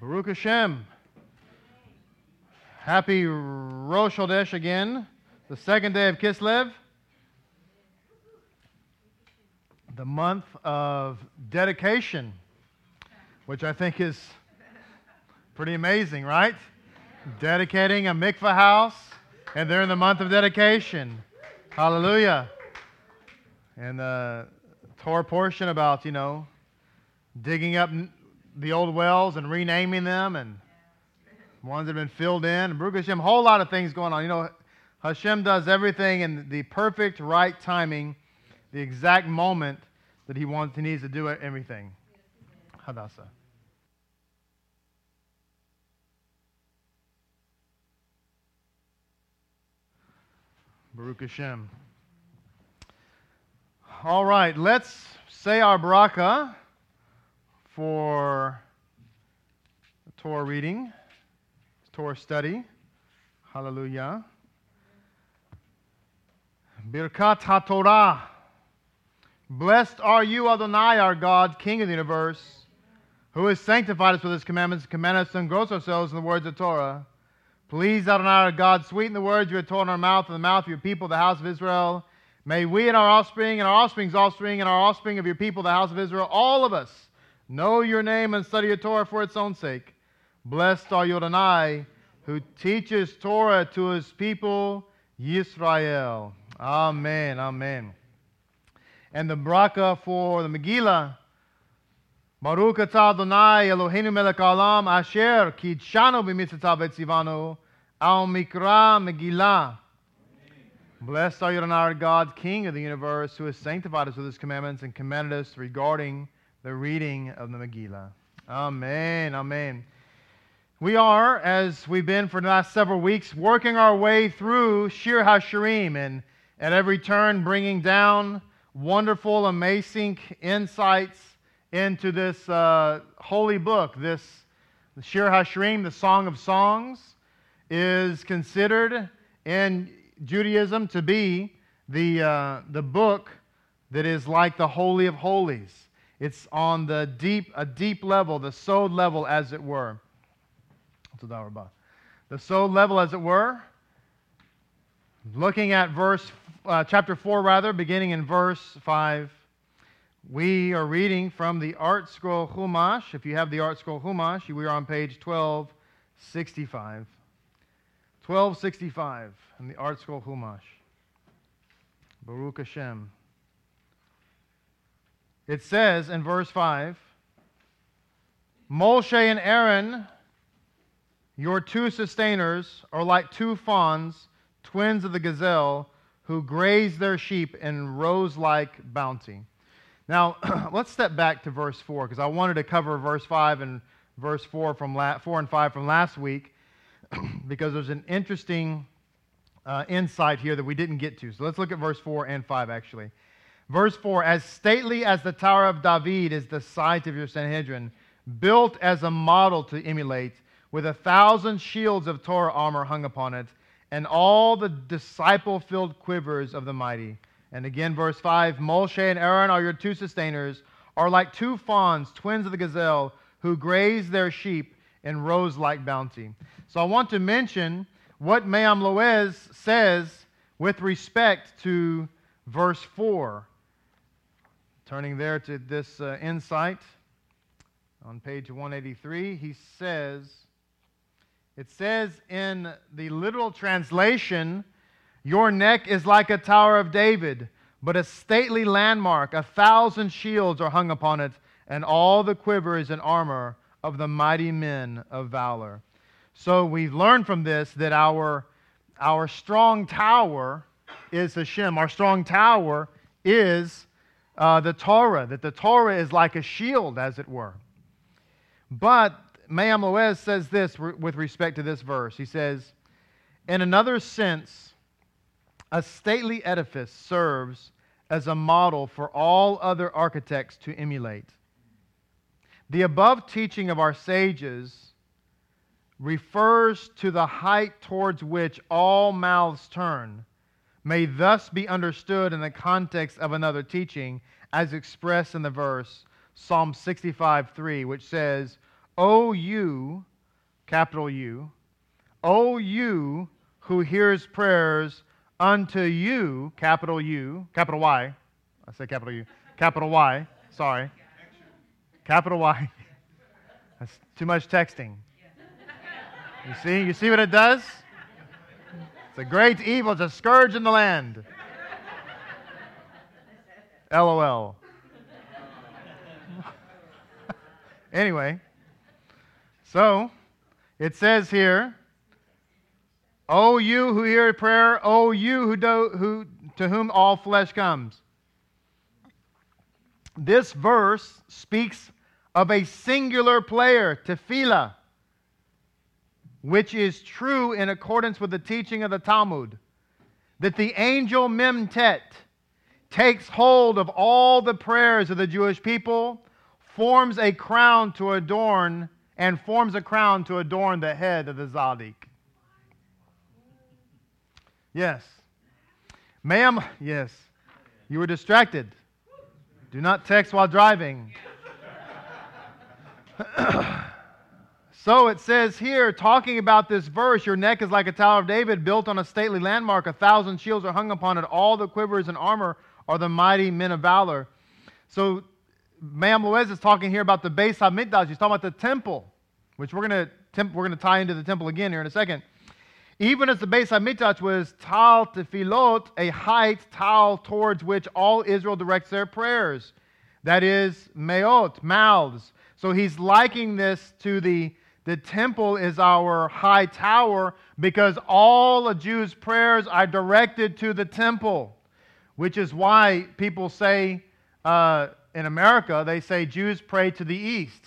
Baruch Hashem. Happy Rosh Chodesh again, the second day of Kislev, the month of dedication, which I think is pretty amazing, right? Dedicating a mikvah house, and they're in the month of dedication. Hallelujah. And the Torah portion about, you know, digging up the old wells and renaming them and ones that have been filled in. Baruch Hashem, a whole lot of things going on. You know, Hashem does everything in the perfect right timing, the exact moment that he wants, he needs to do everything. Hadassah. Baruch Hashem. All right, let's say our bracha for Torah reading, Torah study. Hallelujah. Birkat HaTorah. Blessed are you, Adonai, our God, King of the universe, who has sanctified us with his commandments, commanded us to engross ourselves in the words of Torah. Please, Adonai, our God, sweeten the words you have in our mouth and the mouth of your people, the house of Israel. May we and our offspring and our offspring's offspring and our offspring of your people, the house of Israel, all of us, Know your name and study your Torah for its own sake. Blessed are Yodonai, who teaches Torah to his people, Yisrael. Amen, amen. And the bracha for the Megillah, Baruch atah Adonai Eloheinu melech haolam asher kidshanu b'mitzvotav v'tzivanu al mikra Megillah. Blessed are you, our God, King of the universe, who has sanctified us with his commandments and commanded us regarding the reading of the Megillah. Amen. Amen. We are, as we've been for the last several weeks, working our way through Shir HaShirim and at every turn bringing down wonderful, amazing insights into this uh, holy book. This Shir HaShirim, the Song of Songs, is considered in Judaism to be the, uh, the book that is like the Holy of Holies. It's on the deep, a deep level, the sod level, as it were. The sod level, as it were. Looking at verse, uh, chapter 4, rather, beginning in verse 5. We are reading from the Art ArtScroll Humash. If you have the Art ArtScroll Humash, we are on page 1265. 1265 in the Art ArtScroll Humash. Baruch Hashem. It says in verse 5 Moshe and Aaron, your two sustainers, are like two fawns, twins of the gazelle, who graze their sheep in rose like bounty. Now, let's step back to verse 4 because I wanted to cover verse 5 and verse 4 from la- 4 and 5 from last week because there's an interesting uh, insight here that we didn't get to. So let's look at verse 4 and 5 actually. Verse 4 As stately as the Tower of David is the site of your Sanhedrin, built as a model to emulate, with a thousand shields of Torah armor hung upon it, and all the disciple filled quivers of the mighty. And again, verse 5 Moshe and Aaron are your two sustainers, are like two fawns, twins of the gazelle, who graze their sheep in rose like bounty. So I want to mention what Me'am Loez says with respect to verse 4. Turning there to this uh, insight on page 183, he says, it says in the literal translation, Your neck is like a tower of David, but a stately landmark. A thousand shields are hung upon it, and all the quivers and armor of the mighty men of valor. So we've learned from this that our, our strong tower is Hashem. Our strong tower is uh, the Torah, that the Torah is like a shield, as it were. But Me'am Loez says this with respect to this verse. He says, In another sense, a stately edifice serves as a model for all other architects to emulate. The above teaching of our sages refers to the height towards which all mouths turn may thus be understood in the context of another teaching as expressed in the verse Psalm 65 3, which says, O you, capital U, O you who hears prayers unto you, capital U, capital Y. I say capital U, capital Y, sorry. Capital Y. That's too much texting. You see, you see what it does? It's a great evil, it's a scourge in the land. LOL. anyway, so it says here, O you who hear prayer, O you who, do, who to whom all flesh comes. This verse speaks of a singular player, tefillah, which is true in accordance with the teaching of the Talmud, that the angel Memtet takes hold of all the prayers of the Jewish people, forms a crown to adorn, and forms a crown to adorn the head of the Zadik. Yes. Ma'am, yes. You were distracted. Do not text while driving. so it says here, talking about this verse, your neck is like a Tower of David built on a stately landmark. A thousand shields are hung upon it. All the quivers and armor are the mighty men of valor. So Me'am Loez is talking here about the Beis HaMikdash. He's talking about the temple, which we're going to we're going to tie into the temple again here in a second. Even as the Beis HaMikdash was tal tefillot, a height tal towards which all Israel directs their prayers. That is meot, mouths. So he's liking this to the the temple is our high tower because all a Jew's prayers are directed to the temple which is why people say uh, in America, they say Jews pray to the east.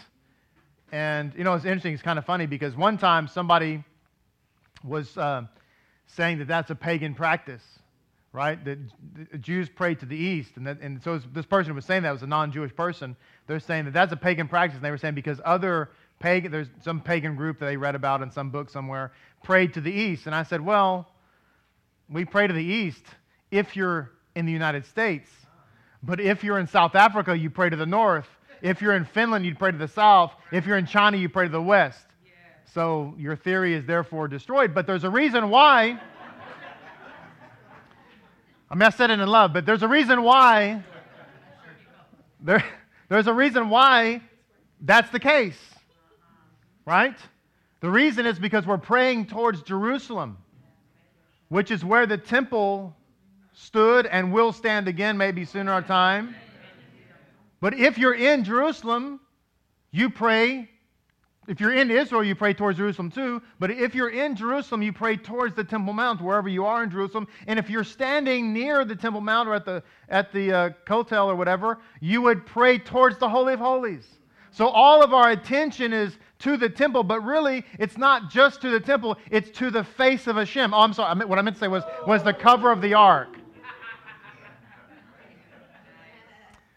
And, you know, it's interesting, it's kind of funny because one time somebody was uh, saying that that's a pagan practice, right? That Jews pray to the east. And, that, and so this person was saying that was a non Jewish person. They're saying that that's a pagan practice. And they were saying because other pagan, there's some pagan group that they read about in some book somewhere, prayed to the east. And I said, well, we pray to the east if you're in the United States. But if you're in South Africa, you pray to the north. If you're in Finland, you pray to the south. If you're in China, you pray to the west. So your theory is therefore destroyed. But there's a reason why. I mean, I said it in love, but there's a reason why. There, there's a reason why that's the case. Right? The reason is because we're praying towards Jerusalem, which is where the temple stood and will stand again, maybe sooner or time. But if you're in Jerusalem, you pray. If you're in Israel, you pray towards Jerusalem too. But if you're in Jerusalem, you pray towards the Temple Mount, wherever you are in Jerusalem. And if you're standing near the Temple Mount or at the, at the uh, Kotel or whatever, you would pray towards the Holy of Holies. So all of our attention is to the temple, but really it's not just to the temple, it's to the face of Hashem. Oh, I'm sorry. what I meant to say was, was the cover of the ark.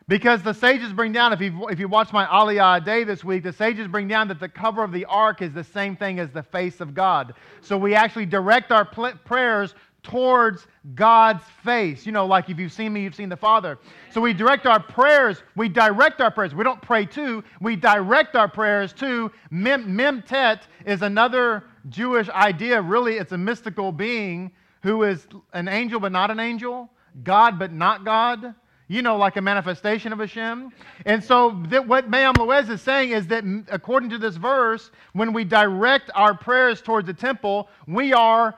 Because the sages bring down, if you, if you watch my Aliyah day this week, the sages bring down that the cover of the ark is the same thing as the face of God. So we actually direct our pl- prayers towards God's face. You know, like if you've seen me, you've seen the Father. So we direct our prayers, we direct our prayers. We don't pray to, we direct our prayers to. Mem- Memtet is another Jewish idea. Really, it's a mystical being who is an angel but not an angel, God but not God you know, like a manifestation of Hashem. And so, that what Me'am Loez is saying is that according to this verse, when we direct our prayers towards the temple, we are,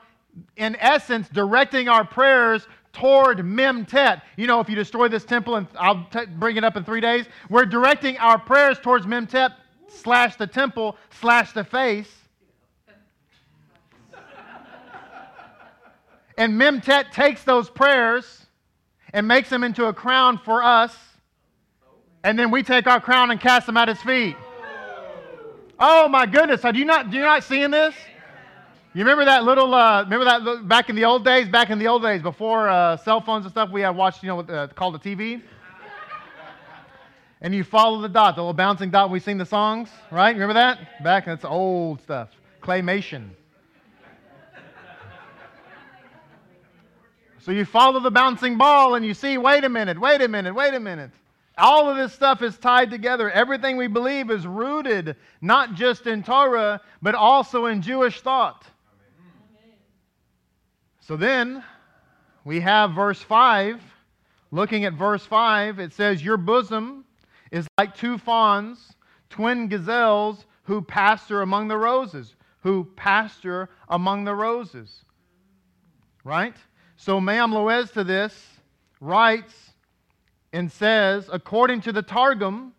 in essence, directing our prayers toward Memtet. You know, if you destroy this temple, and I'll t- bring it up in three days, we're directing our prayers towards Memtet slash the temple slash the face. And Memtet takes those prayers and makes them into a crown for us. And then we take our crown and cast them at his feet. Oh my goodness! Are you not? Do you not seeing this? You remember that little? Uh, remember that back in the old days? Back in the old days, before uh, cell phones and stuff, we had watched. You know, uh, called the TV. And you follow the dot, the little bouncing dot. We sing the songs, right? Remember that? Back that's old stuff. Claymation. So you follow the bouncing ball and you see, wait a minute, wait a minute, wait a minute. All of this stuff is tied together. Everything we believe is rooted not just in Torah, but also in Jewish thought. So then we have verse 5. Looking at verse 5, it says, Your bosom is like two fawns, twin gazelles who pasture among the roses. Who pasture among the roses. Right? So Me'am Lo'ez to this writes and says, according to the Targum,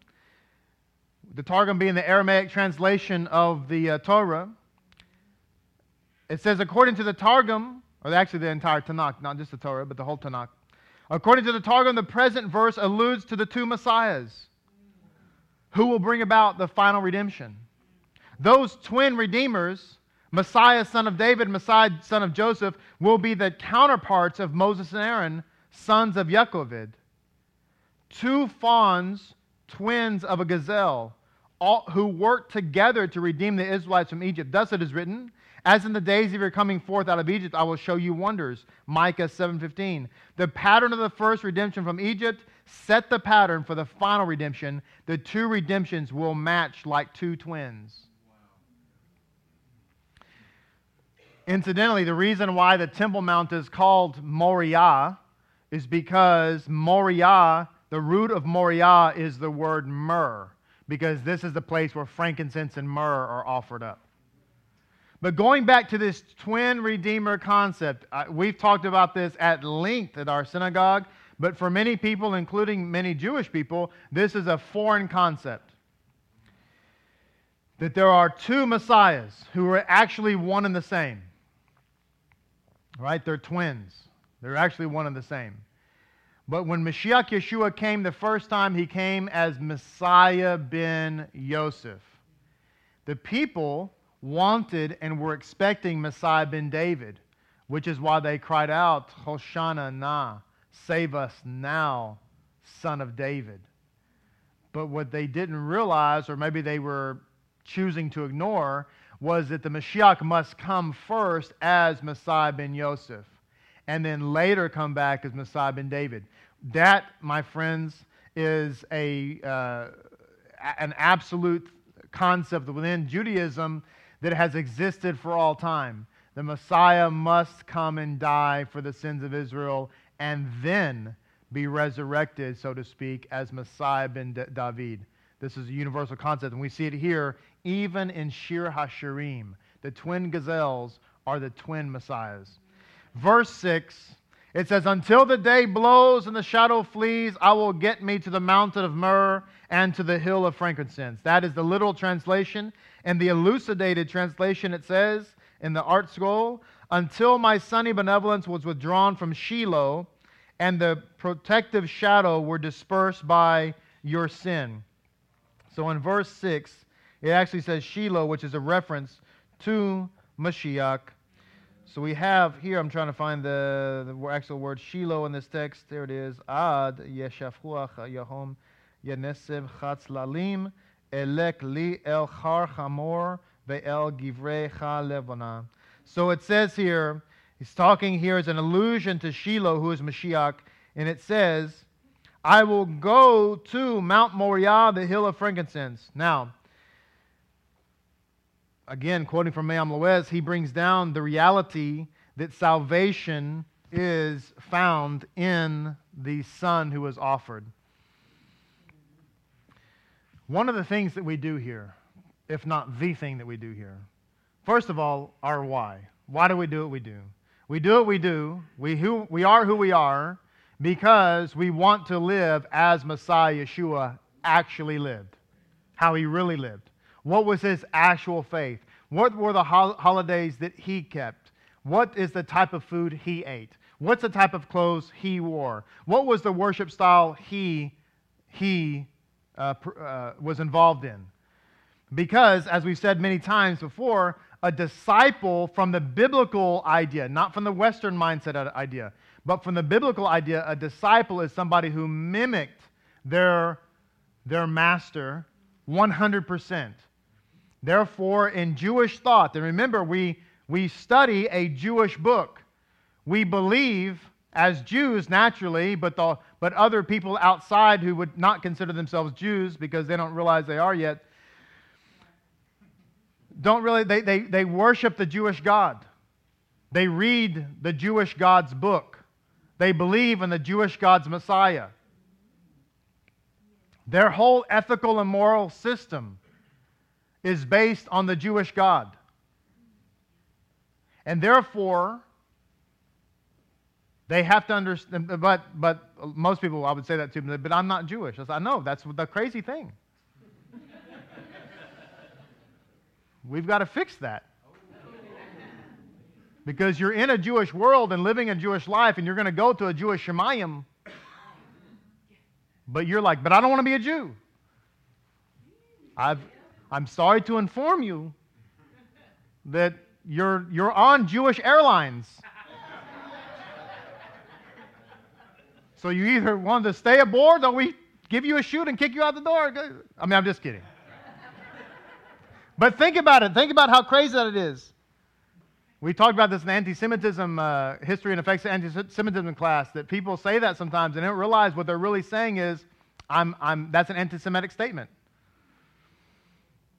the Targum being the Aramaic translation of the uh, Torah, it says, according to the Targum, or actually the entire Tanakh, not just the Torah, but the whole Tanakh. According to the Targum, the present verse alludes to the two Messiahs who will bring about the final redemption. Those twin redeemers, Messiah, son of David, Messiah, son of Joseph, will be the counterparts of Moses and Aaron, sons of Yocheved. Two fawns, twins of a gazelle, all, who worked together to redeem the Israelites from Egypt. Thus it is written, as in the days of your coming forth out of Egypt, I will show you wonders. Micah 7:15. The pattern of the first redemption from Egypt set the pattern for the final redemption. The two redemptions will match like two twins. Incidentally, the reason why the Temple Mount is called Moriah is because Moriah, the root of Moriah is the word myrrh, because this is the place where frankincense and myrrh are offered up. But going back to this twin redeemer concept, we've talked about this at length at our synagogue, but for many people, including many Jewish people, this is a foreign concept. That there are two messiahs who are actually one and the same. Right? They're twins. They're actually one and the same. But when Mashiach Yeshua came the first time, he came as Messiah ben Yosef. The people wanted and were expecting Messiah ben David, which is why they cried out, Hoshana na, save us now, son of David. But what they didn't realize, or maybe they were choosing to ignore, was that the Mashiach must come first as Messiah ben Yosef, and then later come back as Messiah ben David. That, my friends, is a, uh, an absolute concept within Judaism that has existed for all time. The Messiah must come and die for the sins of Israel and then be resurrected, so to speak, as Messiah ben David. This is a universal concept, and we see it here even in Shir HaShirim. The twin gazelles are the twin messiahs. Verse 6, it says, Until the day blows and the shadow flees, I will get me to the mountain of myrrh and to the hill of frankincense. That is the literal translation. And the elucidated translation, it says in the ArtScroll, until my sunny benevolence was withdrawn from Shiloh, and the protective shadow were dispersed by your sin. So in verse 6, it actually says Shiloh, which is a reference to Mashiach. So we have here, I'm trying to find the, the actual word Shiloh in this text. There it is. Ad yeshafruach yahom yenesev chatz lalim elek li el levona. So it says here, he's talking here as an allusion to Shiloh, who is Mashiach, and it says, I will go to Mount Moriah, the hill of frankincense. Now, again, quoting from Me'am Lo'ez, he brings down the reality that salvation is found in the Son who was offered. One of the things that we do here, if not the thing that we do here, first of all, our why. Why do we do what we do? We do what we do. We, who, we are who we are because we want to live as Messiah Yeshua actually lived, how he really lived. What was his actual faith? What were the holidays that he kept? What is the type of food he ate? What's the type of clothes he wore? What was the worship style he, he uh, uh, was involved in. Because, as we've said many times before, a disciple from the biblical idea, not from the Western mindset idea, but from the biblical idea, a disciple is somebody who mimicked their, their master 100%. Therefore, in Jewish thought, and remember, we, we study a Jewish book, we believe as Jews naturally, but, the, but other people outside who would not consider themselves Jews because they don't realize they are yet, don't really, they, they, they worship the Jewish God. They read the Jewish God's book. They believe in the Jewish God's Messiah. Their whole ethical and moral system is based on the Jewish God. And therefore, they have to understand, but, but most people, I would say that to them, but I'm not Jewish. I said, I know, that's the crazy thing. We've got to fix that. Because you're in a Jewish world and living a Jewish life, and you're going to go to a Jewish Shemayim, but you're like, but I don't want to be a Jew. I've, I'm sorry to inform you that you're, you're on Jewish airlines. So you either want to stay aboard or we give you a chute and kick you out the door. I mean, I'm just kidding. but think about it. Think about how crazy that it is. We talked about this in the anti Semitism uh, history and effects of anti Semitism class that people say that sometimes and don't realize what they're really saying is, I'm, I'm, that's an anti Semitic statement.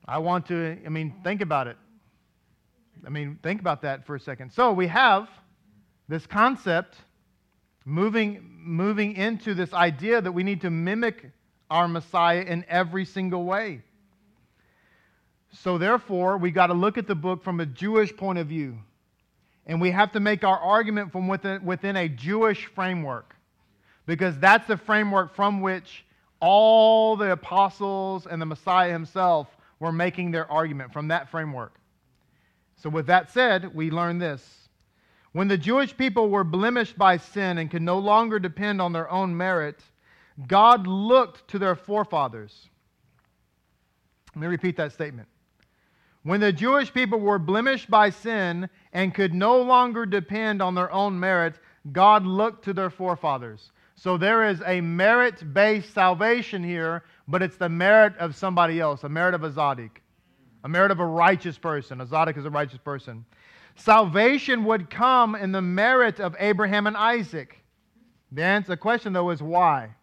I want to, I mean, think about it. I mean, think about that for a second. So we have this concept moving, moving into this idea that we need to mimic our Messiah in every single way. So, therefore, we got to look at the book from a Jewish point of view. And we have to make our argument from within, within a Jewish framework. Because that's the framework from which all the apostles and the Messiah himself were making their argument from that framework. So, with that said, we learn this when the Jewish people were blemished by sin and could no longer depend on their own merit, God looked to their forefathers. Let me repeat that statement. When the Jewish people were blemished by sin and could no longer depend on their own merit, God looked to their forefathers. So there is a merit based salvation here, but it's the merit of somebody else, a merit of a Zadok, a merit of a righteous person. A Zadok is a righteous person. Salvation would come in the merit of Abraham and Isaac. The answer, the question, though, is why?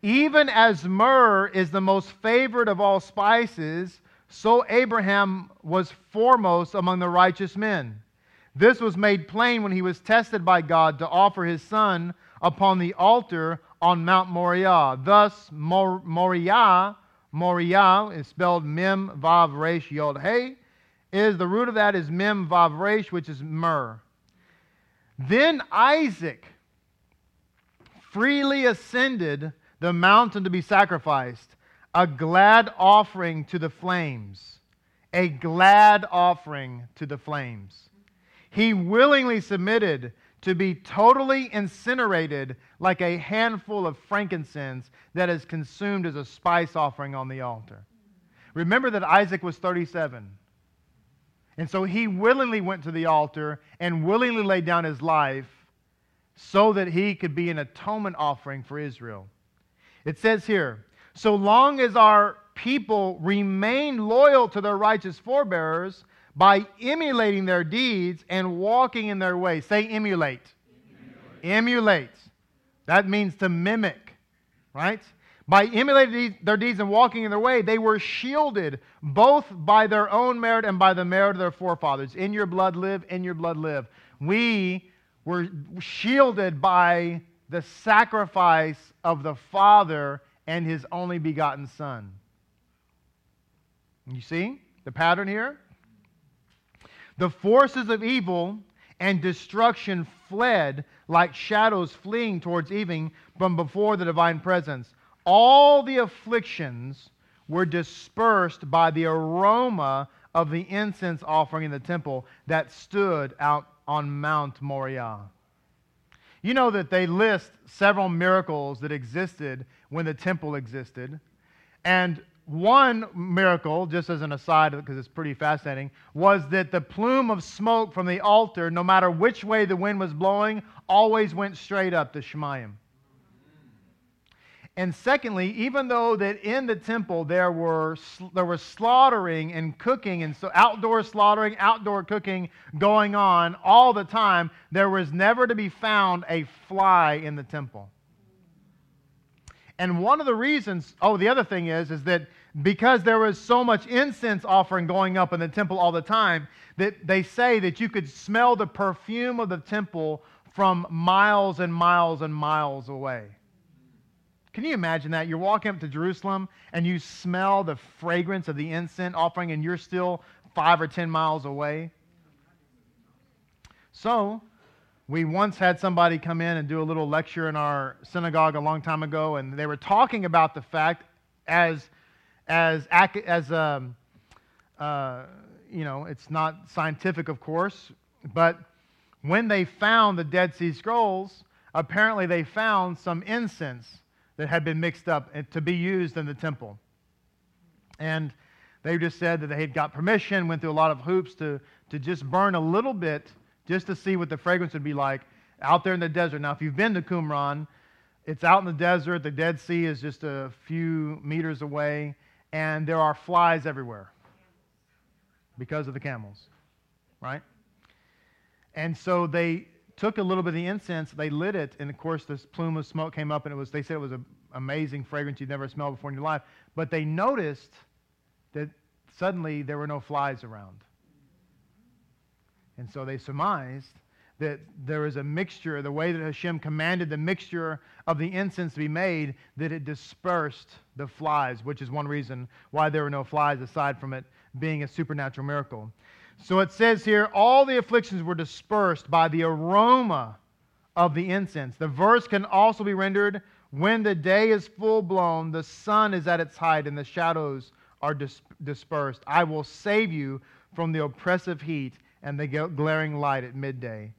Even as myrrh is the most favored of all spices, so Abraham was foremost among the righteous men. This was made plain when he was tested by God to offer his son upon the altar on Mount Moriah. Thus, Mor- Moriah, Moriah is spelled Mem Vav Resh Yod Hey is the root of that is mem vav resh, which is myrrh. Then Isaac freely ascended the mountain to be sacrificed, a glad offering to the flames. A glad offering to the flames. He willingly submitted to be totally incinerated like a handful of frankincense that is consumed as a spice offering on the altar. Remember that Isaac was 37. And so he willingly went to the altar and willingly laid down his life so that he could be an atonement offering for Israel. It says here, so long as our people remain loyal to their righteous forebears by emulating their deeds and walking in their ways. Say emulate. Emulate. emulate. That means to mimic, right? By emulating their deeds and walking in their way, they were shielded both by their own merit and by the merit of their forefathers. In your blood live, in your blood live. We were shielded by the sacrifice of the Father and his only begotten Son. You see the pattern here? The forces of evil and destruction fled like shadows fleeing towards evening from before the divine presence all the afflictions were dispersed by the aroma of the incense offering in the temple that stood out on Mount Moriah. You know that they list several miracles that existed when the temple existed. And one miracle, just as an aside, because it's pretty fascinating, was that the plume of smoke from the altar, no matter which way the wind was blowing, always went straight up to Shemayim. And secondly, even though that in the temple there were there was slaughtering and cooking and so outdoor slaughtering, outdoor cooking going on all the time, there was never to be found a fly in the temple. And one of the reasons, oh, the other thing is, is that because there was so much incense offering going up in the temple all the time, that they say that you could smell the perfume of the temple from miles and miles and miles away. Can you imagine that? You're walking up to Jerusalem and you smell the fragrance of the incense offering, and you're still five or ten miles away. So, we once had somebody come in and do a little lecture in our synagogue a long time ago, and they were talking about the fact as, as, as um, uh, you know, it's not scientific, of course, but when they found the Dead Sea Scrolls, apparently they found some incense that had been mixed up to be used in the temple. And they just said that they had got permission, went through a lot of hoops to, to just burn a little bit just to see what the fragrance would be like out there in the desert. Now, if you've been to Qumran, it's out in the desert. The Dead Sea is just a few meters away, and there are flies everywhere because of the camels, right? And so they took a little bit of the incense, they lit it, and of course this plume of smoke came up, and it was they said it was an amazing fragrance you'd never smelled before in your life. But they noticed that suddenly there were no flies around. And so they surmised that there was a mixture, the way that Hashem commanded the mixture of the incense to be made, that it dispersed the flies, which is one reason why there were no flies aside from it being a supernatural miracle. So it says here, all the afflictions were dispersed by the aroma of the incense. The verse can also be rendered, when the day is full blown, the sun is at its height, and the shadows are dis- dispersed. I will save you from the oppressive heat and the glaring light at midday.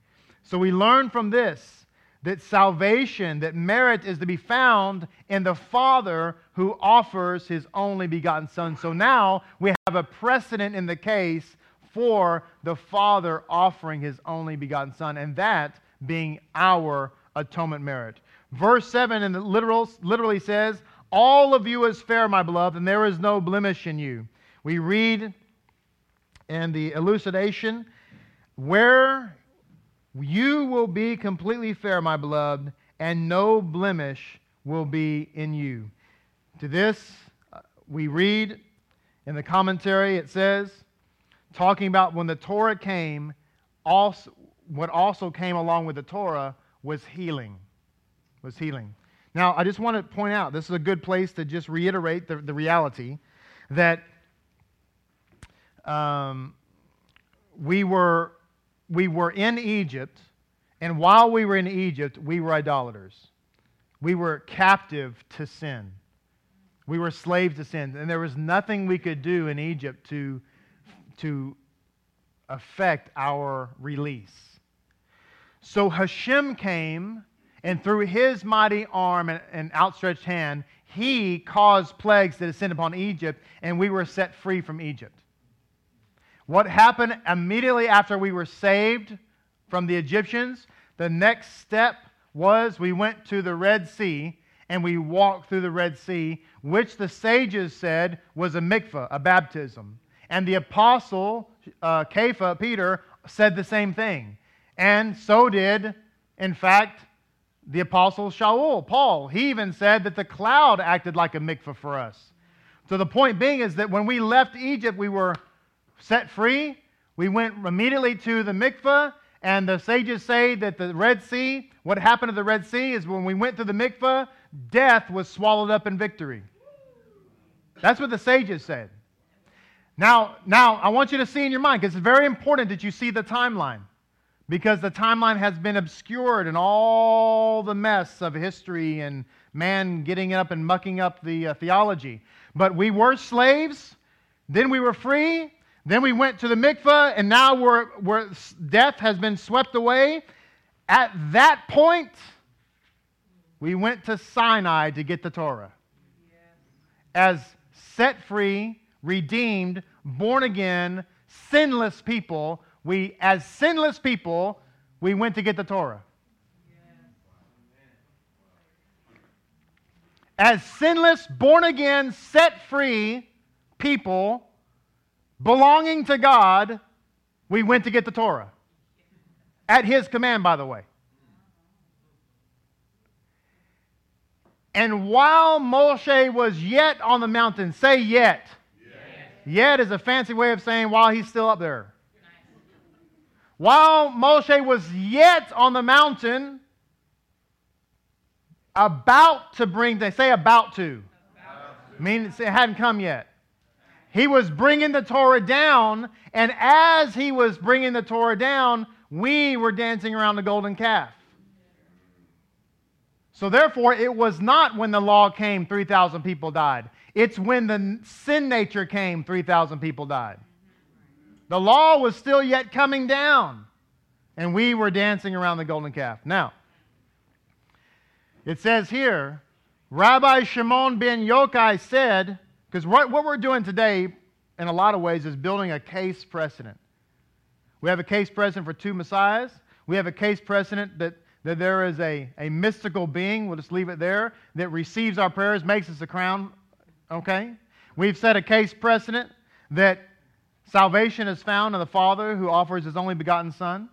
So we learn from this that salvation, that merit is to be found in the Father who offers his only begotten Son. So now we have a precedent in the case for the Father offering his only begotten Son, and that being our atonement merit. Verse 7 in the literal, literally says, All of you is fair, my beloved, and there is no blemish in you. We read in the elucidation, Where you will be completely fair, my beloved, and no blemish will be in you. To this, uh, we read in the commentary, it says, talking about when the Torah came, also, what also came along with the Torah was healing. Was healing. Now, I just want to point out this is a good place to just reiterate the, the reality that um, we, were, we were in Egypt, and while we were in Egypt, we were idolaters. We were captive to sin. We were slaves to sin. And there was nothing we could do in Egypt to to affect our release. So Hashem came, and through his mighty arm and, and, outstretched hand, he caused plagues to descend upon Egypt, and we were set free from Egypt. What happened immediately after we were saved from the Egyptians? The next step was we went to the Red Sea and we walked through the Red Sea, which the sages said was a mikvah, a baptism. And the apostle, uh, Kepha, Peter, said the same thing. And so did, in fact, the apostle Shaul, Paul. He even said that the cloud acted like a mikvah for us. So the point being is that when we left Egypt, we were set free. We went immediately to the mikvah, and the sages say that the Red Sea, what happened to the Red Sea is when we went to the mikvah, death was swallowed up in victory. That's what the sages said. Now, now I want you to see in your mind, because it's very important that you see the timeline, because the timeline has been obscured in all the mess of history and man getting up and mucking up the uh, theology. But we were slaves, then we were free, then we went to the mikvah, and now we're, we're, death has been swept away. At that point, we went to Sinai to get the Torah. As set free, redeemed, born again, sinless people. We, as sinless people, we went to get the Torah. as sinless, born again, set free people belonging to God, we went to get the Torah. At his command, by the way. And while Moshe was yet on the mountain, say yet. Yet, yet is a fancy way of saying while he's still up there. While Moshe was yet on the mountain, about to bring, they say about to. About to. Means it hadn't come yet. He was bringing the Torah down, and as he was bringing the Torah down, we were dancing around the golden calf. So, therefore, it was not when the law came, 3,000 people died. It's when the sin nature came, 3,000 people died. The law was still yet coming down, and we were dancing around the golden calf. Now, it says here, Rabbi Shimon ben Yochai said, because what, what we're doing today, in a lot of ways, is building a case precedent. We have a case precedent for two messiahs. We have a case precedent that that there is a, a mystical being, we'll just leave it there, that receives our prayers, makes us a crown. Okay? We've set a case precedent that salvation is found in the Father who offers his only begotten Son.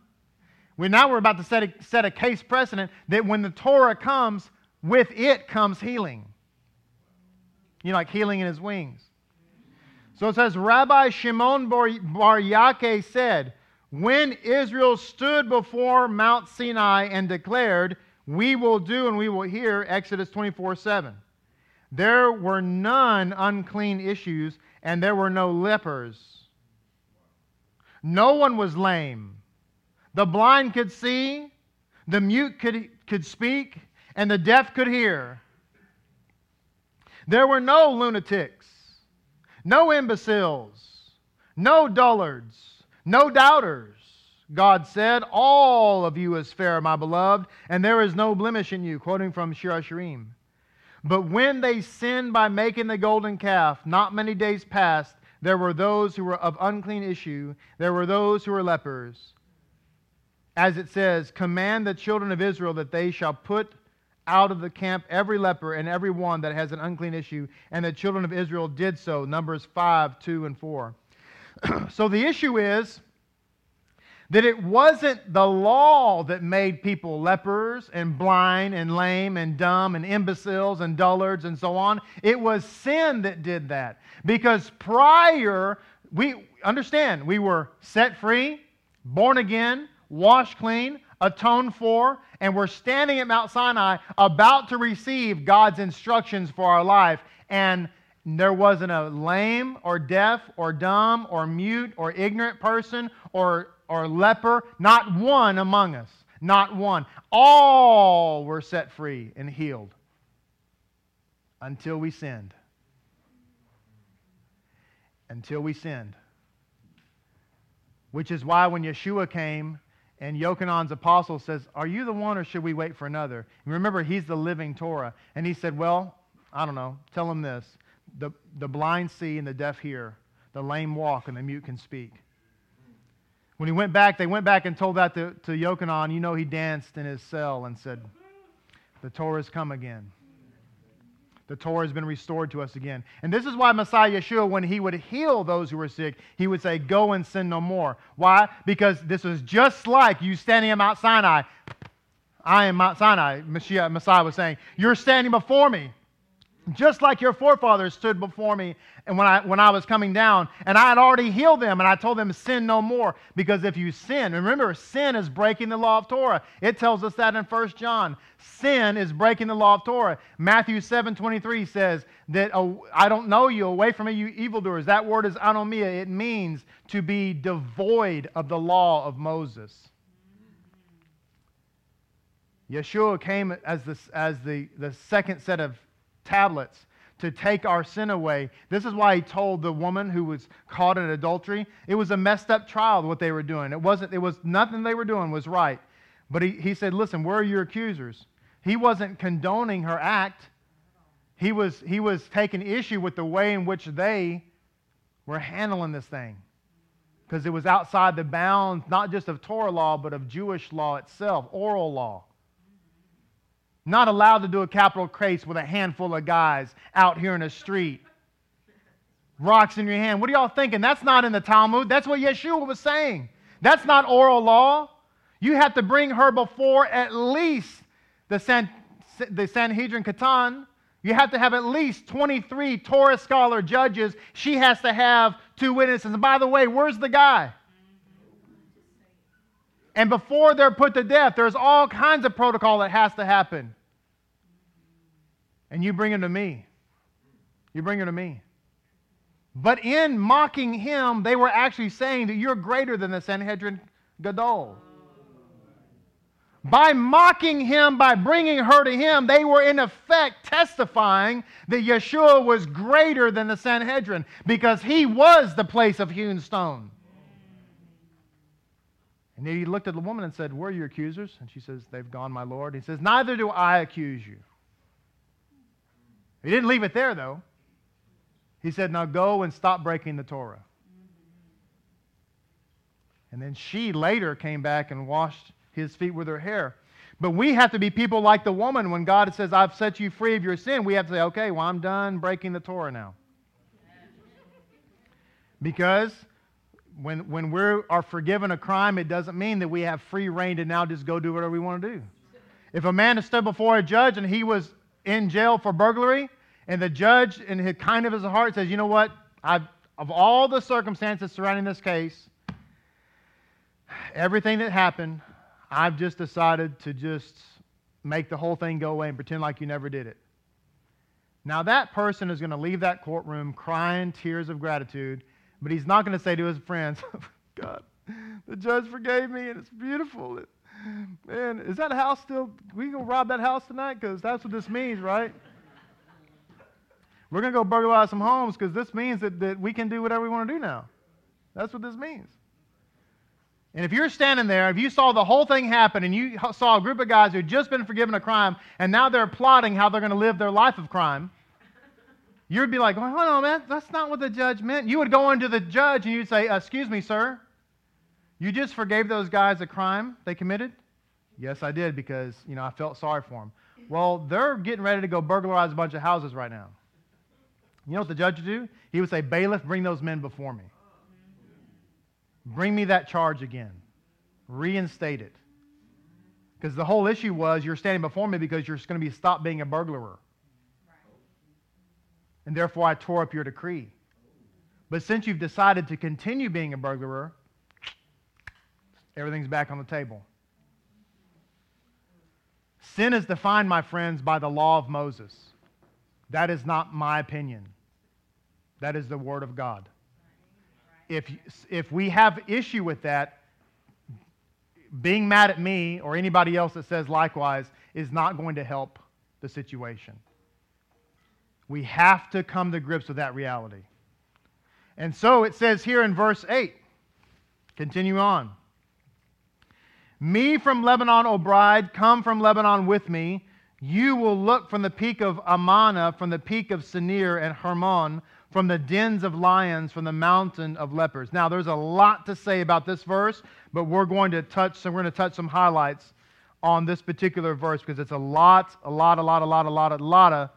We, now we're about to set a, set a case precedent that when the Torah comes, with it comes healing. You know, like healing in his wings. So it says, Rabbi Shimon Bar Yochai said, when Israel stood before Mount Sinai and declared, We will do and we will hear, Exodus 24 7. There were none unclean issues, and there were no lepers. No one was lame. The blind could see, the mute could, could speak, and the deaf could hear. There were no lunatics, no imbeciles, no dullards no doubters. God said, All of you is fair, my beloved, and there is no blemish in you, quoting from Shir HaShirim. But when they sinned by making the golden calf, not many days passed, there were those who were of unclean issue, there were those who were lepers. As it says, Command the children of Israel that they shall put out of the camp every leper and every one that has an unclean issue. And the children of Israel did so. Numbers 5, 2, and 4. so the issue is that it wasn't the law that made people lepers and blind and lame and dumb and imbeciles and dullards and so on. It was sin that did that. Because prior, we understand, we were set free, born again, washed clean, atoned for, and we're standing at Mount Sinai about to receive God's instructions for our life. And there wasn't a lame or deaf or dumb or mute or ignorant person or, or leper, not one among us. Not one. All were set free and healed until we sinned. Until we sinned. Which is why when Yeshua came and Yochanan's apostle says, Are you the one or should we wait for another? And remember, he's the living Torah. And he said, Well, I don't know. Tell him this the, the blind see and the deaf hear, the lame walk and the mute can speak. When he went back, they went back and told that to, to Yochanan. You know, he danced in his cell and said, The Torah has come again. The Torah has been restored to us again. And this is why Messiah Yeshua, when he would heal those who were sick, he would say, Go and sin no more. Why? Because this was just like you standing at Mount Sinai. I am Mount Sinai, Messiah was saying. You're standing before me just like your forefathers stood before me and when I, when I was coming down, and I had already healed them, and I told them, sin no more. Because if you sin, remember, sin is breaking the law of Torah. It tells us that in 1 John. Sin is breaking the law of Torah. Matthew 7 23 says that, oh, I don't know you, away from me, you evildoers. That word is anomia. It means to be devoid of the law of Moses. Yeshua came as, the, as the, the second set of tablets to take our sin away. This is why he told the woman who was caught in adultery, it was a messed up trial what they were doing. It wasn't, it was nothing they were doing was right. But he, he said, Listen, where are your accusers? He wasn't condoning her act. He was, he was taking issue with the way in which they were handling this thing. Because it was outside the bounds, not just of Torah law, but of Jewish law itself, oral law. Not allowed to do a capital case with a handful of guys out here in the street. Rocks in your hand. What are y'all thinking? That's not in the Talmud. That's what Yeshua was saying. That's not oral law. You have to bring her before at least the, San, the Sanhedrin Katan. You have to have at least 23 Torah scholar judges. She has to have two witnesses. And by the way, where's the guy? And before they're put to death, there's all kinds of protocol that has to happen. And you bring him to me. You bring him to me. But in mocking him, they were actually saying that you're greater than the Sanhedrin Gadol. By mocking him, by bringing her to him, they were in effect testifying that Yeshua was greater than the Sanhedrin because he was the place of hewn stone. And he looked at the woman and said, Where are your accusers? And she says, They've gone, my Lord. He says, Neither do I accuse you. He didn't leave it there, though. He said, Now go and stop breaking the Torah. And then she later came back and washed his feet with her hair. But we have to be people like the woman when God says, I've set you free of your sin. We have to say, okay, well, I'm done breaking the Torah now. Because when, when we are forgiven a crime, it doesn't mean that we have free reign to now just go do whatever we want to do. If a man has stood before a judge and he was in jail for burglary, and the judge, in his kind of his heart, says, You know what? I've, of all the circumstances surrounding this case, everything that happened, I've just decided to just make the whole thing go away and pretend like you never did it. Now, that person is going to leave that courtroom crying tears of gratitude but he's not going to say to his friends, oh, God, the judge forgave me and it's beautiful. Man, is that house still, we going to rob that house tonight? Because that's what this means, right? We're going to go burglarize some homes because this means that, that we can do whatever we want to do now. That's what this means. And if you're standing there, if you saw the whole thing happen and you saw a group of guys who had just been forgiven a crime and now they're plotting how they're going to live their life of crime, You'd be like, hold on, man, that's not what the judge meant. You would go into the judge and you'd say, excuse me, sir, you just forgave those guys a crime they committed? Yes, I did because, you know, I felt sorry for them. Well, they're getting ready to go burglarize a bunch of houses right now. You know what the judge would do? He would say, bailiff, bring those men before me. Bring me that charge again. Reinstate it. Because the whole issue was you're standing before me because you're going to be stopped being a burglar and therefore I tore up your decree. But since you've decided to continue being a burglar, everything's back on the table. Sin is defined, my friends, by the law of Moses. That is not my opinion. That is the Word of God. If, if we have issue with that, being mad at me or anybody else that says likewise is not going to help the situation. We have to come to grips with that reality. And so it says here in verse 8, continue on. Me from Lebanon, O bride, come from Lebanon with me. You will look from the peak of Amana, from the peak of Senir and Hermon, from the dens of lions, from the mountain of lepers. Now, there's a lot to say about this verse, but we're going to touch, so we're going to touch some highlights on this particular verse because it's a lot, a lot, a lot, a lot, a lot, a lot of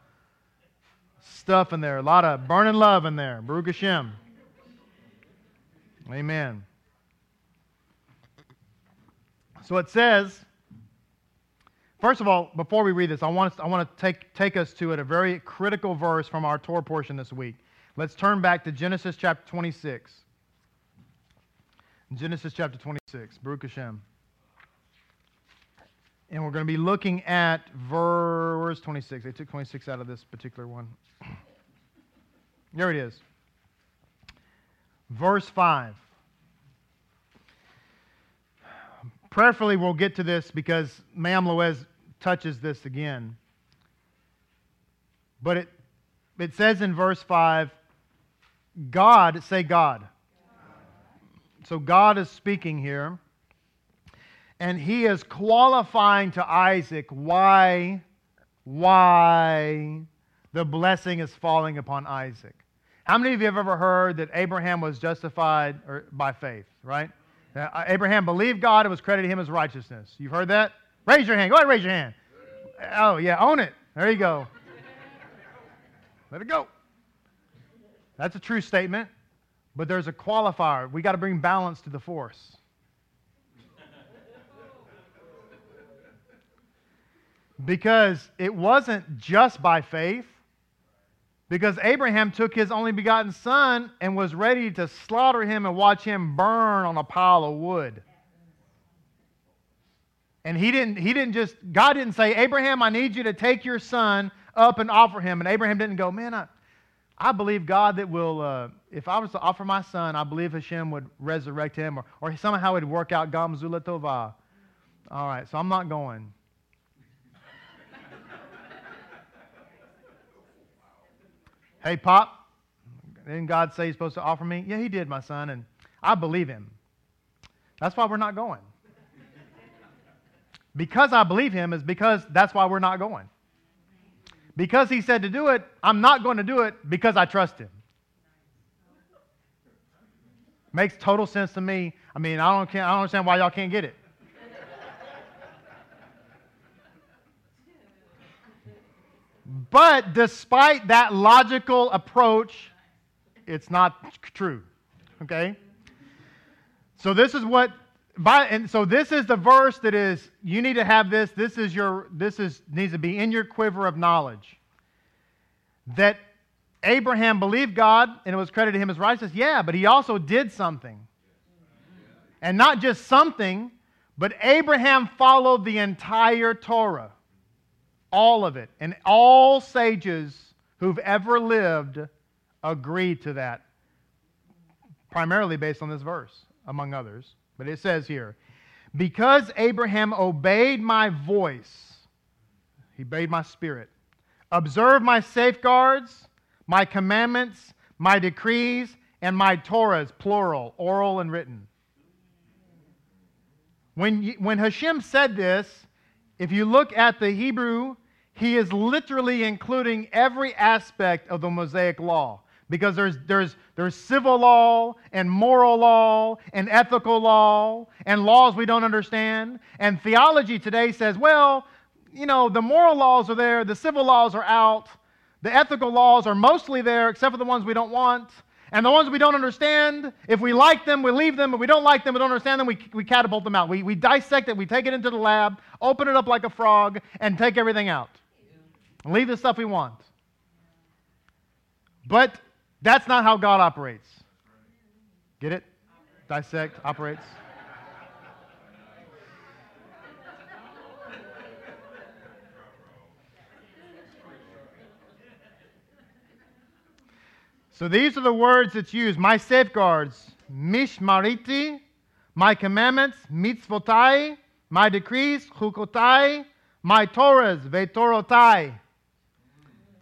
stuff in there, a lot of burning love in there. Baruch Hashem. Amen. So it says, first of all, before we read this, I want, us, I want to take, take us to it, a very critical verse from our Torah portion this week. Let's turn back to Genesis chapter 26. Genesis chapter 26, Baruch Hashem. And we're going to be looking at verse 26. They took 26 out of this particular one. There it is. Verse 5. Prayerfully, we'll get to this because Me'am Loez touches this again. But it, it says in verse 5, God, say God. So God is speaking here. And he is qualifying to Isaac why, why the blessing is falling upon Isaac. How many of you have ever heard that Abraham was justified by faith, right? Uh, Abraham believed God and was credited him as righteousness. You've heard that? Raise your hand. Go ahead, raise your hand. Oh, yeah, own it. There you go. Let it go. That's a true statement, but there's a qualifier. We got to bring balance to the force. Because it wasn't just by faith, because Abraham took his only begotten son and was ready to slaughter him and watch him burn on a pile of wood. And he didn't, he didn't just, God didn't say, Abraham, I need you to take your son up and offer him. And Abraham didn't go, man, I, I believe God that will, uh, if I was to offer my son, I believe Hashem would resurrect him or, or somehow it would work out Gam zu l'tova. All right, so I'm not going. Hey, Pop, didn't God say he's supposed to offer me? Yeah, he did, my son, and I believe him. That's why we're not going. Because I believe him is because that's why we're not going. Because he said to do it, I'm not going to do it because I trust him. Makes total sense to me. I mean, I don't, I don't understand why y'all can't get it. But despite that logical approach, it's not true. Okay? So this is what by, and so this is the verse that is you need to have this this is your this is needs to be in your quiver of knowledge that abraham believed god and it was credited to him as righteous yeah but he also did something and not just something but abraham followed the entire torah all of it. And all sages who've ever lived agree to that, primarily based on this verse, among others. But it says here, because Abraham obeyed my voice, he obeyed my spirit, observed my safeguards, my commandments, my decrees, and my Torahs, plural, oral and written. When, when Hashem said this, if you look at the Hebrew, he is literally including every aspect of the Mosaic law because there's, there's, there's civil law and moral law and ethical law and laws we don't understand. And theology today says, well, you know, the moral laws are there, the civil laws are out, the ethical laws are mostly there except for the ones we don't want. And the ones we don't understand, if we like them, we leave them. If we don't like them, we don't understand them, we, we catapult them out. We, we dissect it, we take it into the lab, open it up like a frog, and take everything out. And leave the stuff we want. But that's not how God operates. Get it? Dissect, operates. So these are the words that's used. My safeguards, mishmariti, my commandments, mitzvotai, my decrees, chukotai, my Torahs, vetorotai.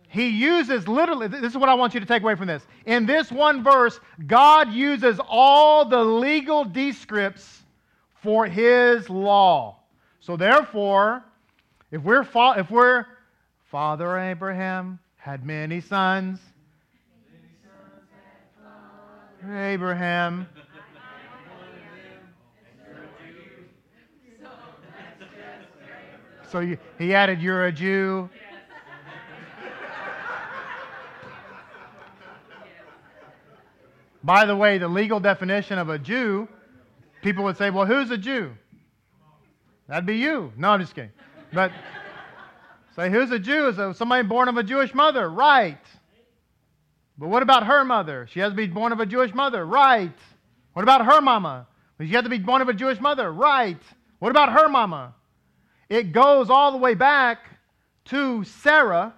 He uses literally, this is what I want you to take away from this. In this one verse, God uses all the legal descripts for his law. So therefore, if we're, fa- if we're Father Abraham had many sons, Abraham. So you, he added, You're a Jew. By the way, the legal definition of a Jew, people would say, Well, who's a Jew? That'd be you. No, I'm just kidding. But say, Who's a Jew? Is somebody born of a Jewish mother? Right. But what about her mother? She has to be born of a Jewish mother. Right. What about her mama? She had to be born of a Jewish mother. Right. What about her mama? It goes all the way back to Sarah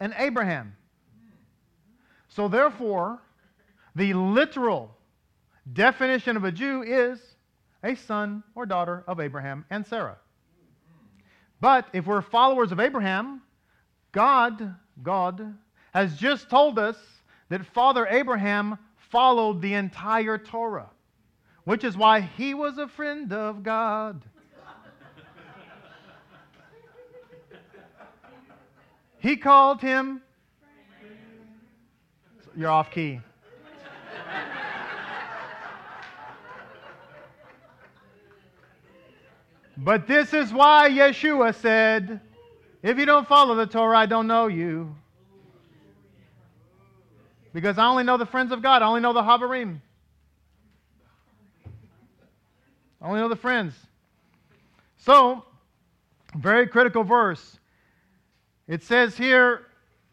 and Abraham. So, therefore, the literal definition of a Jew is a son or daughter of Abraham and Sarah. But if we're followers of Abraham, God, God has just told us that Father Abraham followed the entire Torah, which is why he was a friend of God. he called him. You're off key. But this is why Yeshua said, If you don't follow the Torah, I don't know you. Because I only know the friends of God. I only know the Havarim. I only know the friends. So, very critical verse. It says here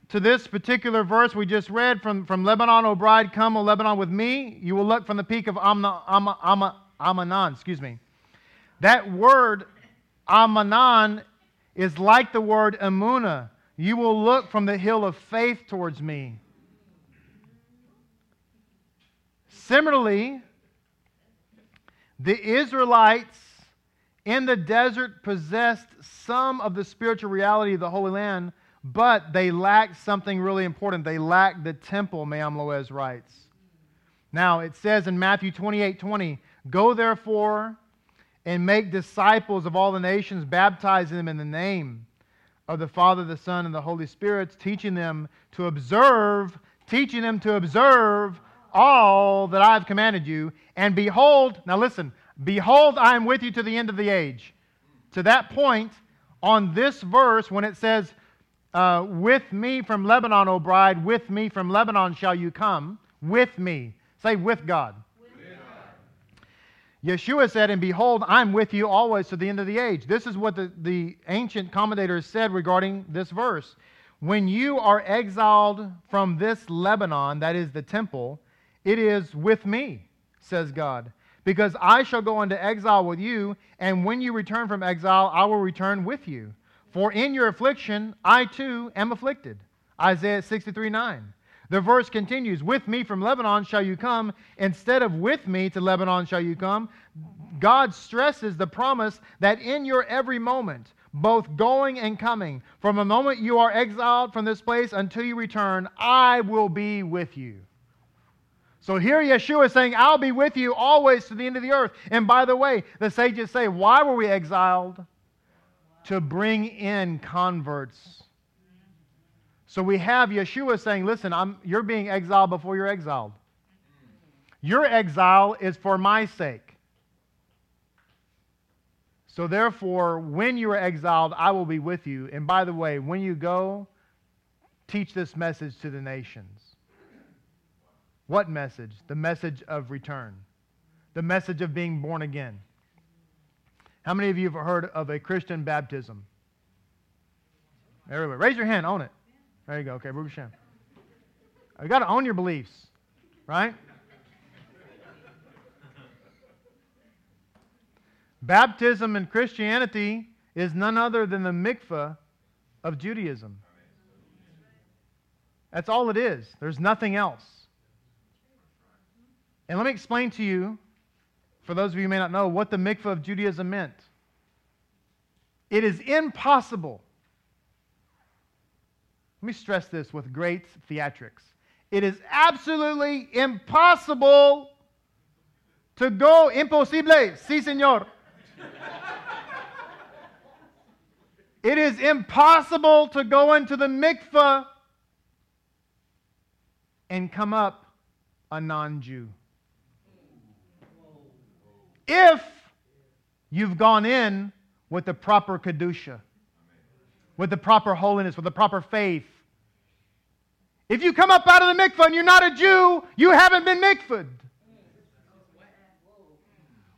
to this particular verse we just read from, from Lebanon, O bride, come, O Lebanon, with me. You will look from the peak of Amna, excuse me. That word, Amanan, is like the word Amuna. You will look from the hill of faith towards me. Similarly, the Israelites in the desert possessed some of the spiritual reality of the Holy Land, but they lacked something really important. They lacked the temple, Me'am Loez writes. Now, it says in Matthew 28 20, Go therefore and make disciples of all the nations, baptizing them in the name of the Father, the Son, and the Holy Spirit, teaching them to observe, teaching them to observe all that I have commanded you. And behold, now listen, behold, I am with you to the end of the age. To that point, on this verse, when it says, uh, With me from Lebanon, O bride, with me from Lebanon shall you come, with me. Say, with God. Yeshua said, And behold, I'm with you always to the end of the age. This is what the, the ancient commentators said regarding this verse. When you are exiled from this Lebanon, that is the temple, it is with me, says God. Because I shall go into exile with you, and when you return from exile, I will return with you. For in your affliction, I too am afflicted. Isaiah 63 9. The verse continues, With me from Lebanon shall you come. Instead of with me to Lebanon shall you come, God stresses the promise that in your every moment, both going and coming, from the moment you are exiled from this place until you return, I will be with you. So here Yeshua is saying, I'll be with you always to the end of the earth. And by the way, the sages say, why were we exiled? To bring in converts so we have Yeshua saying, Listen, I'm, you're being exiled before you're exiled. Your exile is for my sake. So therefore, when you are exiled, I will be with you. And by the way, when you go, teach this message to the nations. What message? The message of return, the message of being born again. How many of you have heard of a Christian baptism? Everybody, raise your hand, own it. There you go. Okay, Baruch Hashem. You got to own your beliefs, right? Baptism in Christianity is none other than the mikvah of Judaism. That's all it is. There's nothing else. And let me explain to you, for those of you who may not know, what the mikvah of Judaism meant. It is impossible let me stress this with great theatrics. It is absolutely impossible to go, imposible, sí, señor. it is impossible to go into the mikveh and come up a non Jew. If you've gone in with the proper Kedusha with the proper holiness, with the proper faith. If you come up out of the mikvah and you're not a Jew, you haven't been mikvahed.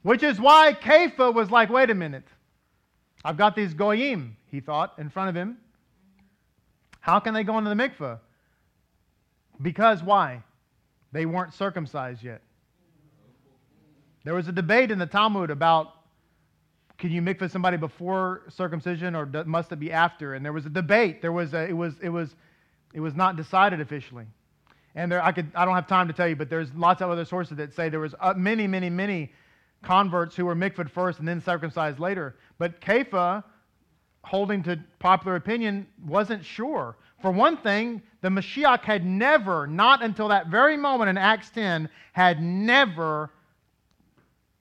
Which is why Kepha was like, wait a minute. I've got these goyim, he thought, in front of him. How can they go into the mikvah? Because why? They weren't circumcised yet. There was a debate in the Talmud about can you mikvah somebody before circumcision or must it be after? And there was a debate. There was a, it was it was it was not decided officially. And there I could I don't have time to tell you, but there's lots of other sources that say there was uh, many many many converts who were mikvahed first and then circumcised later. But Kepha, holding to popular opinion, wasn't sure. For one thing, the Mashiach had never, not until that very moment in Acts 10, had never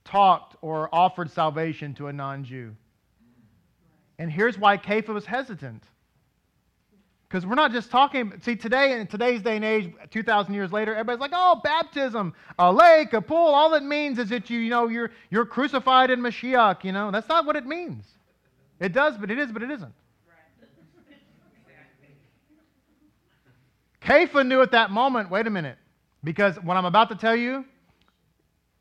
talked or offered salvation to a non Jew. And here's why Kepha was hesitant. Because we're not just talking, see, today, in today's day and age, 2,000 years later, everybody's like, oh, baptism, a lake, a pool, all it means is that you, you know, you're, you're crucified in Mashiach, you know. That's not what it means. It does, but it is, but it isn't. Right. Knew at that moment, wait a minute, because what I'm about to tell you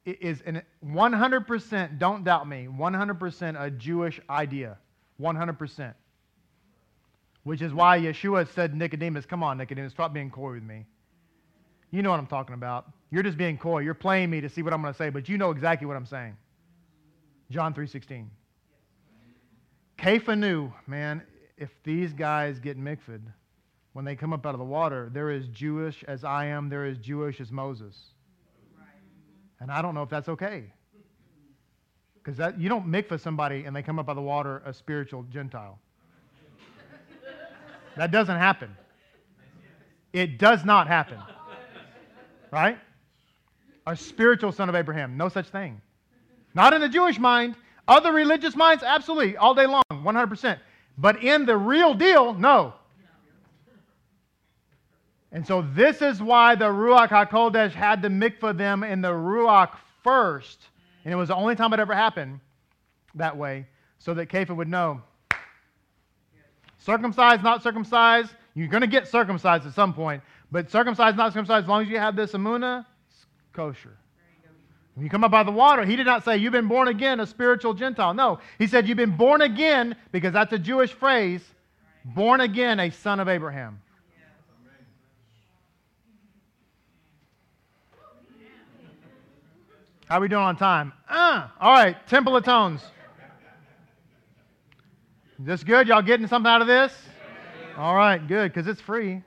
is an 100%, don't doubt me, 100% a Jewish idea. 100%. Which is why Yeshua said Nicodemus, come on, Nicodemus, stop being coy with me. You know what I'm talking about. You're just being coy. You're playing me to see what I'm going to say, but you know exactly what I'm saying. John 3.16. Kepha knew, man, if these guys get mikved, when they come up out of the water, they're as Jewish as I am, they're as Jewish as Moses. And I don't know if that's okay. Because you don't mikvah somebody and they come up by the water a spiritual Gentile. that doesn't happen. It does not happen. Right? A spiritual son of Abraham. No such thing. Not in the Jewish mind. Other religious minds, absolutely, all day long, 100%. But in the real deal, no. And so this is why the Ruach HaKodesh had to mikvah them in the Ruach first. And it was the only time it ever happened that way, so that Kepha would know. Circumcised, not circumcised, you're going to get circumcised at some point. But circumcised, not circumcised, as long as you have this amuna, it's kosher. When you come up by the water, he did not say, You've been born again, a spiritual Gentile. No, he said, You've been born again, because that's a Jewish phrase, born again, a son of Abraham. How we doing on time? Uh, all right, Temple of Tones. This good? Y'all getting something out of this? All right, good, because it's free.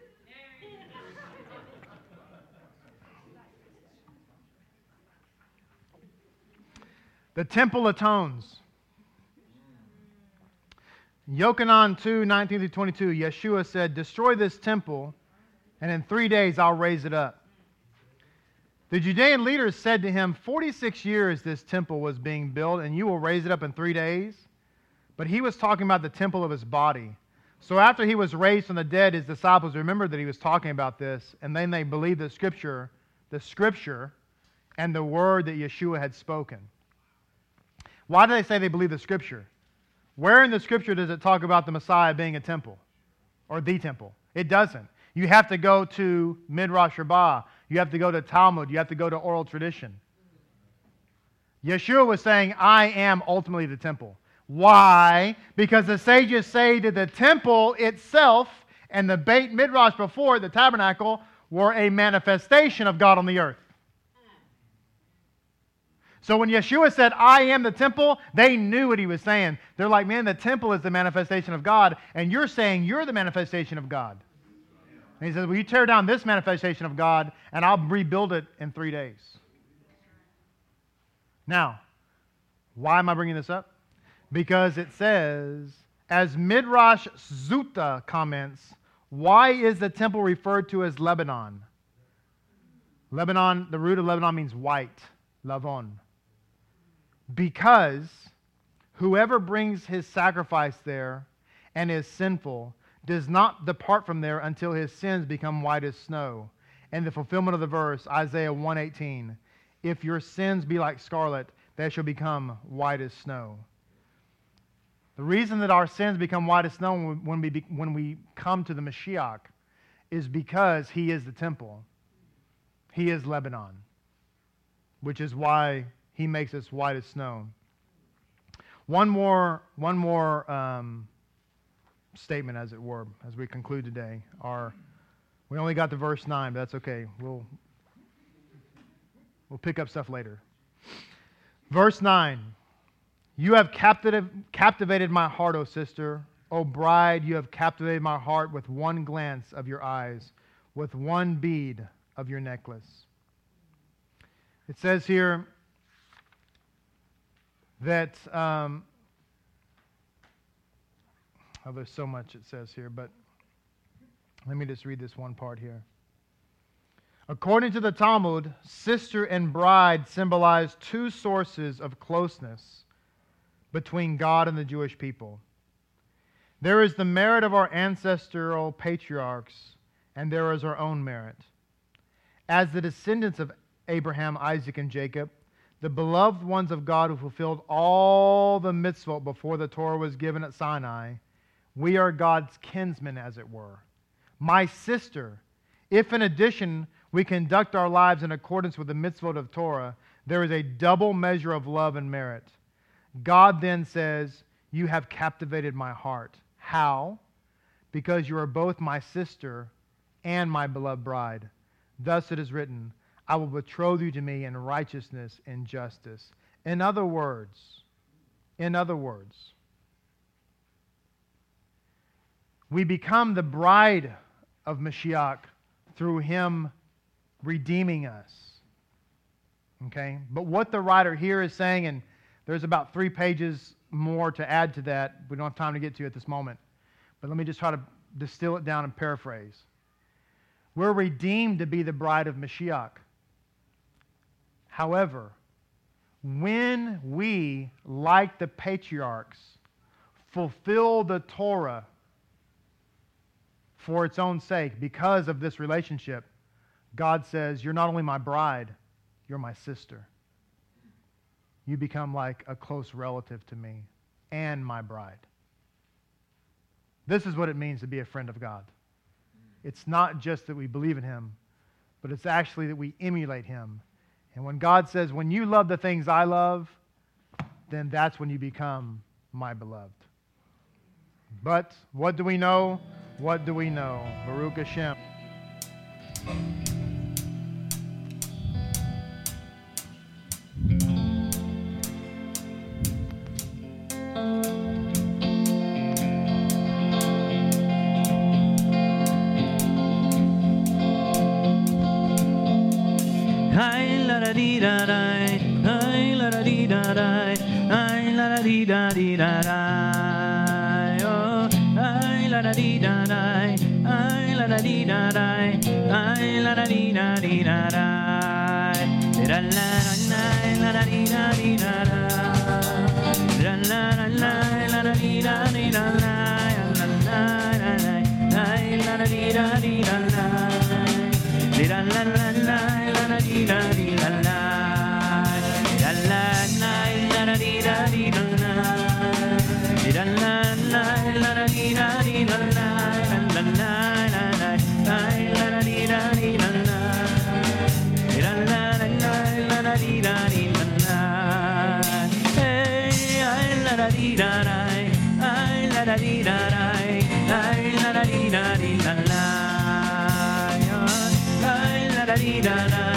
The Temple atones. Yochanan 2 19 through 22, Yeshua said, Destroy this temple, and in three days I'll raise it up. The Judean leaders said to him, 46 years this temple was being built, and you will raise it up in three days. But he was talking about the temple of his body. So after he was raised from the dead, his disciples remembered that he was talking about this, and then they believed the scripture, the scripture, and the word that Yeshua had spoken. Why do they say they believe the scripture? Where in the scripture does it talk about the Messiah being a temple or the temple? It doesn't. You have to go to Midrash Rabbah. You have to go to Talmud. You have to go to oral tradition. Yeshua was saying, I am ultimately the temple. Why? Because the sages say that the temple itself and the Beit Midrash before the tabernacle were a manifestation of God on the earth. So when Yeshua said, I am the temple, they knew what he was saying. They're like, man, the temple is the manifestation of God, and you're saying you're the manifestation of God. And he says, Will you tear down this manifestation of God and I'll rebuild it in three days? Now, why am I bringing this up? Because it says, as Midrash Zuta comments, why is the temple referred to as Lebanon? Lebanon, the root of Lebanon means white, lavon. Because whoever brings his sacrifice there and is sinful does not depart from there until his sins become white as snow. And the fulfillment of the verse, Isaiah 118, if your sins be like scarlet, they shall become white as snow. The reason that our sins become white as snow when we, when we come to the Mashiach is because he is the temple. He is Lebanon, which is why he makes us white as snow. One more, one more um, statement, as it were, as we conclude today. Our, we only got to verse 9, but that's okay. We'll, we'll pick up stuff later. Verse 9 You have captivated my heart, O sister. O bride, you have captivated my heart with one glance of your eyes, with one bead of your necklace. It says here that um, Oh, there's so much it says here, but let me just read this one part here. According to the Talmud, sister and bride symbolize two sources of closeness between God and the Jewish people. There is the merit of our ancestral patriarchs, and there is our own merit. As the descendants of Abraham, Isaac, and Jacob, the beloved ones of God who fulfilled all the mitzvot before the Torah was given at Sinai, we are God's kinsmen, as it were. My sister If, in addition, we conduct our lives in accordance with the mitzvot of Torah, there is a double measure of love and merit. God then says, You have captivated my heart. How? Because you are both my sister and my beloved bride. Thus it is written, I will betroth you to me in righteousness and justice. In other words, in other words, we become the bride of Mashiach through him redeeming us. Okay? But what the writer here is saying, and there's about three pages more to add to that, we don't have time to get to at this moment. But let me just try to distill it down and paraphrase. We're redeemed to be the bride of Mashiach. However, when we, like the patriarchs, fulfill the Torah for its own sake because of this relationship, God says, You're not only my bride, you're my sister. You become like a close relative to me and my bride. This is what it means to be a friend of God. It's not just that we believe in Him, but it's actually that we emulate Him. And when God says, When you love the things I love, then that's when you become my beloved. But what do we know? What do we know? Baruch Hashem. Ay la da dee da dee da da, la da dee da da, ay la da dee da da, ay la da dee da dee da da, da la la la la da dee da dee da da, da la la la la da dee da dee da da, la la la la, ay la da dee da dee da da. La la la la la la dee da dee di da da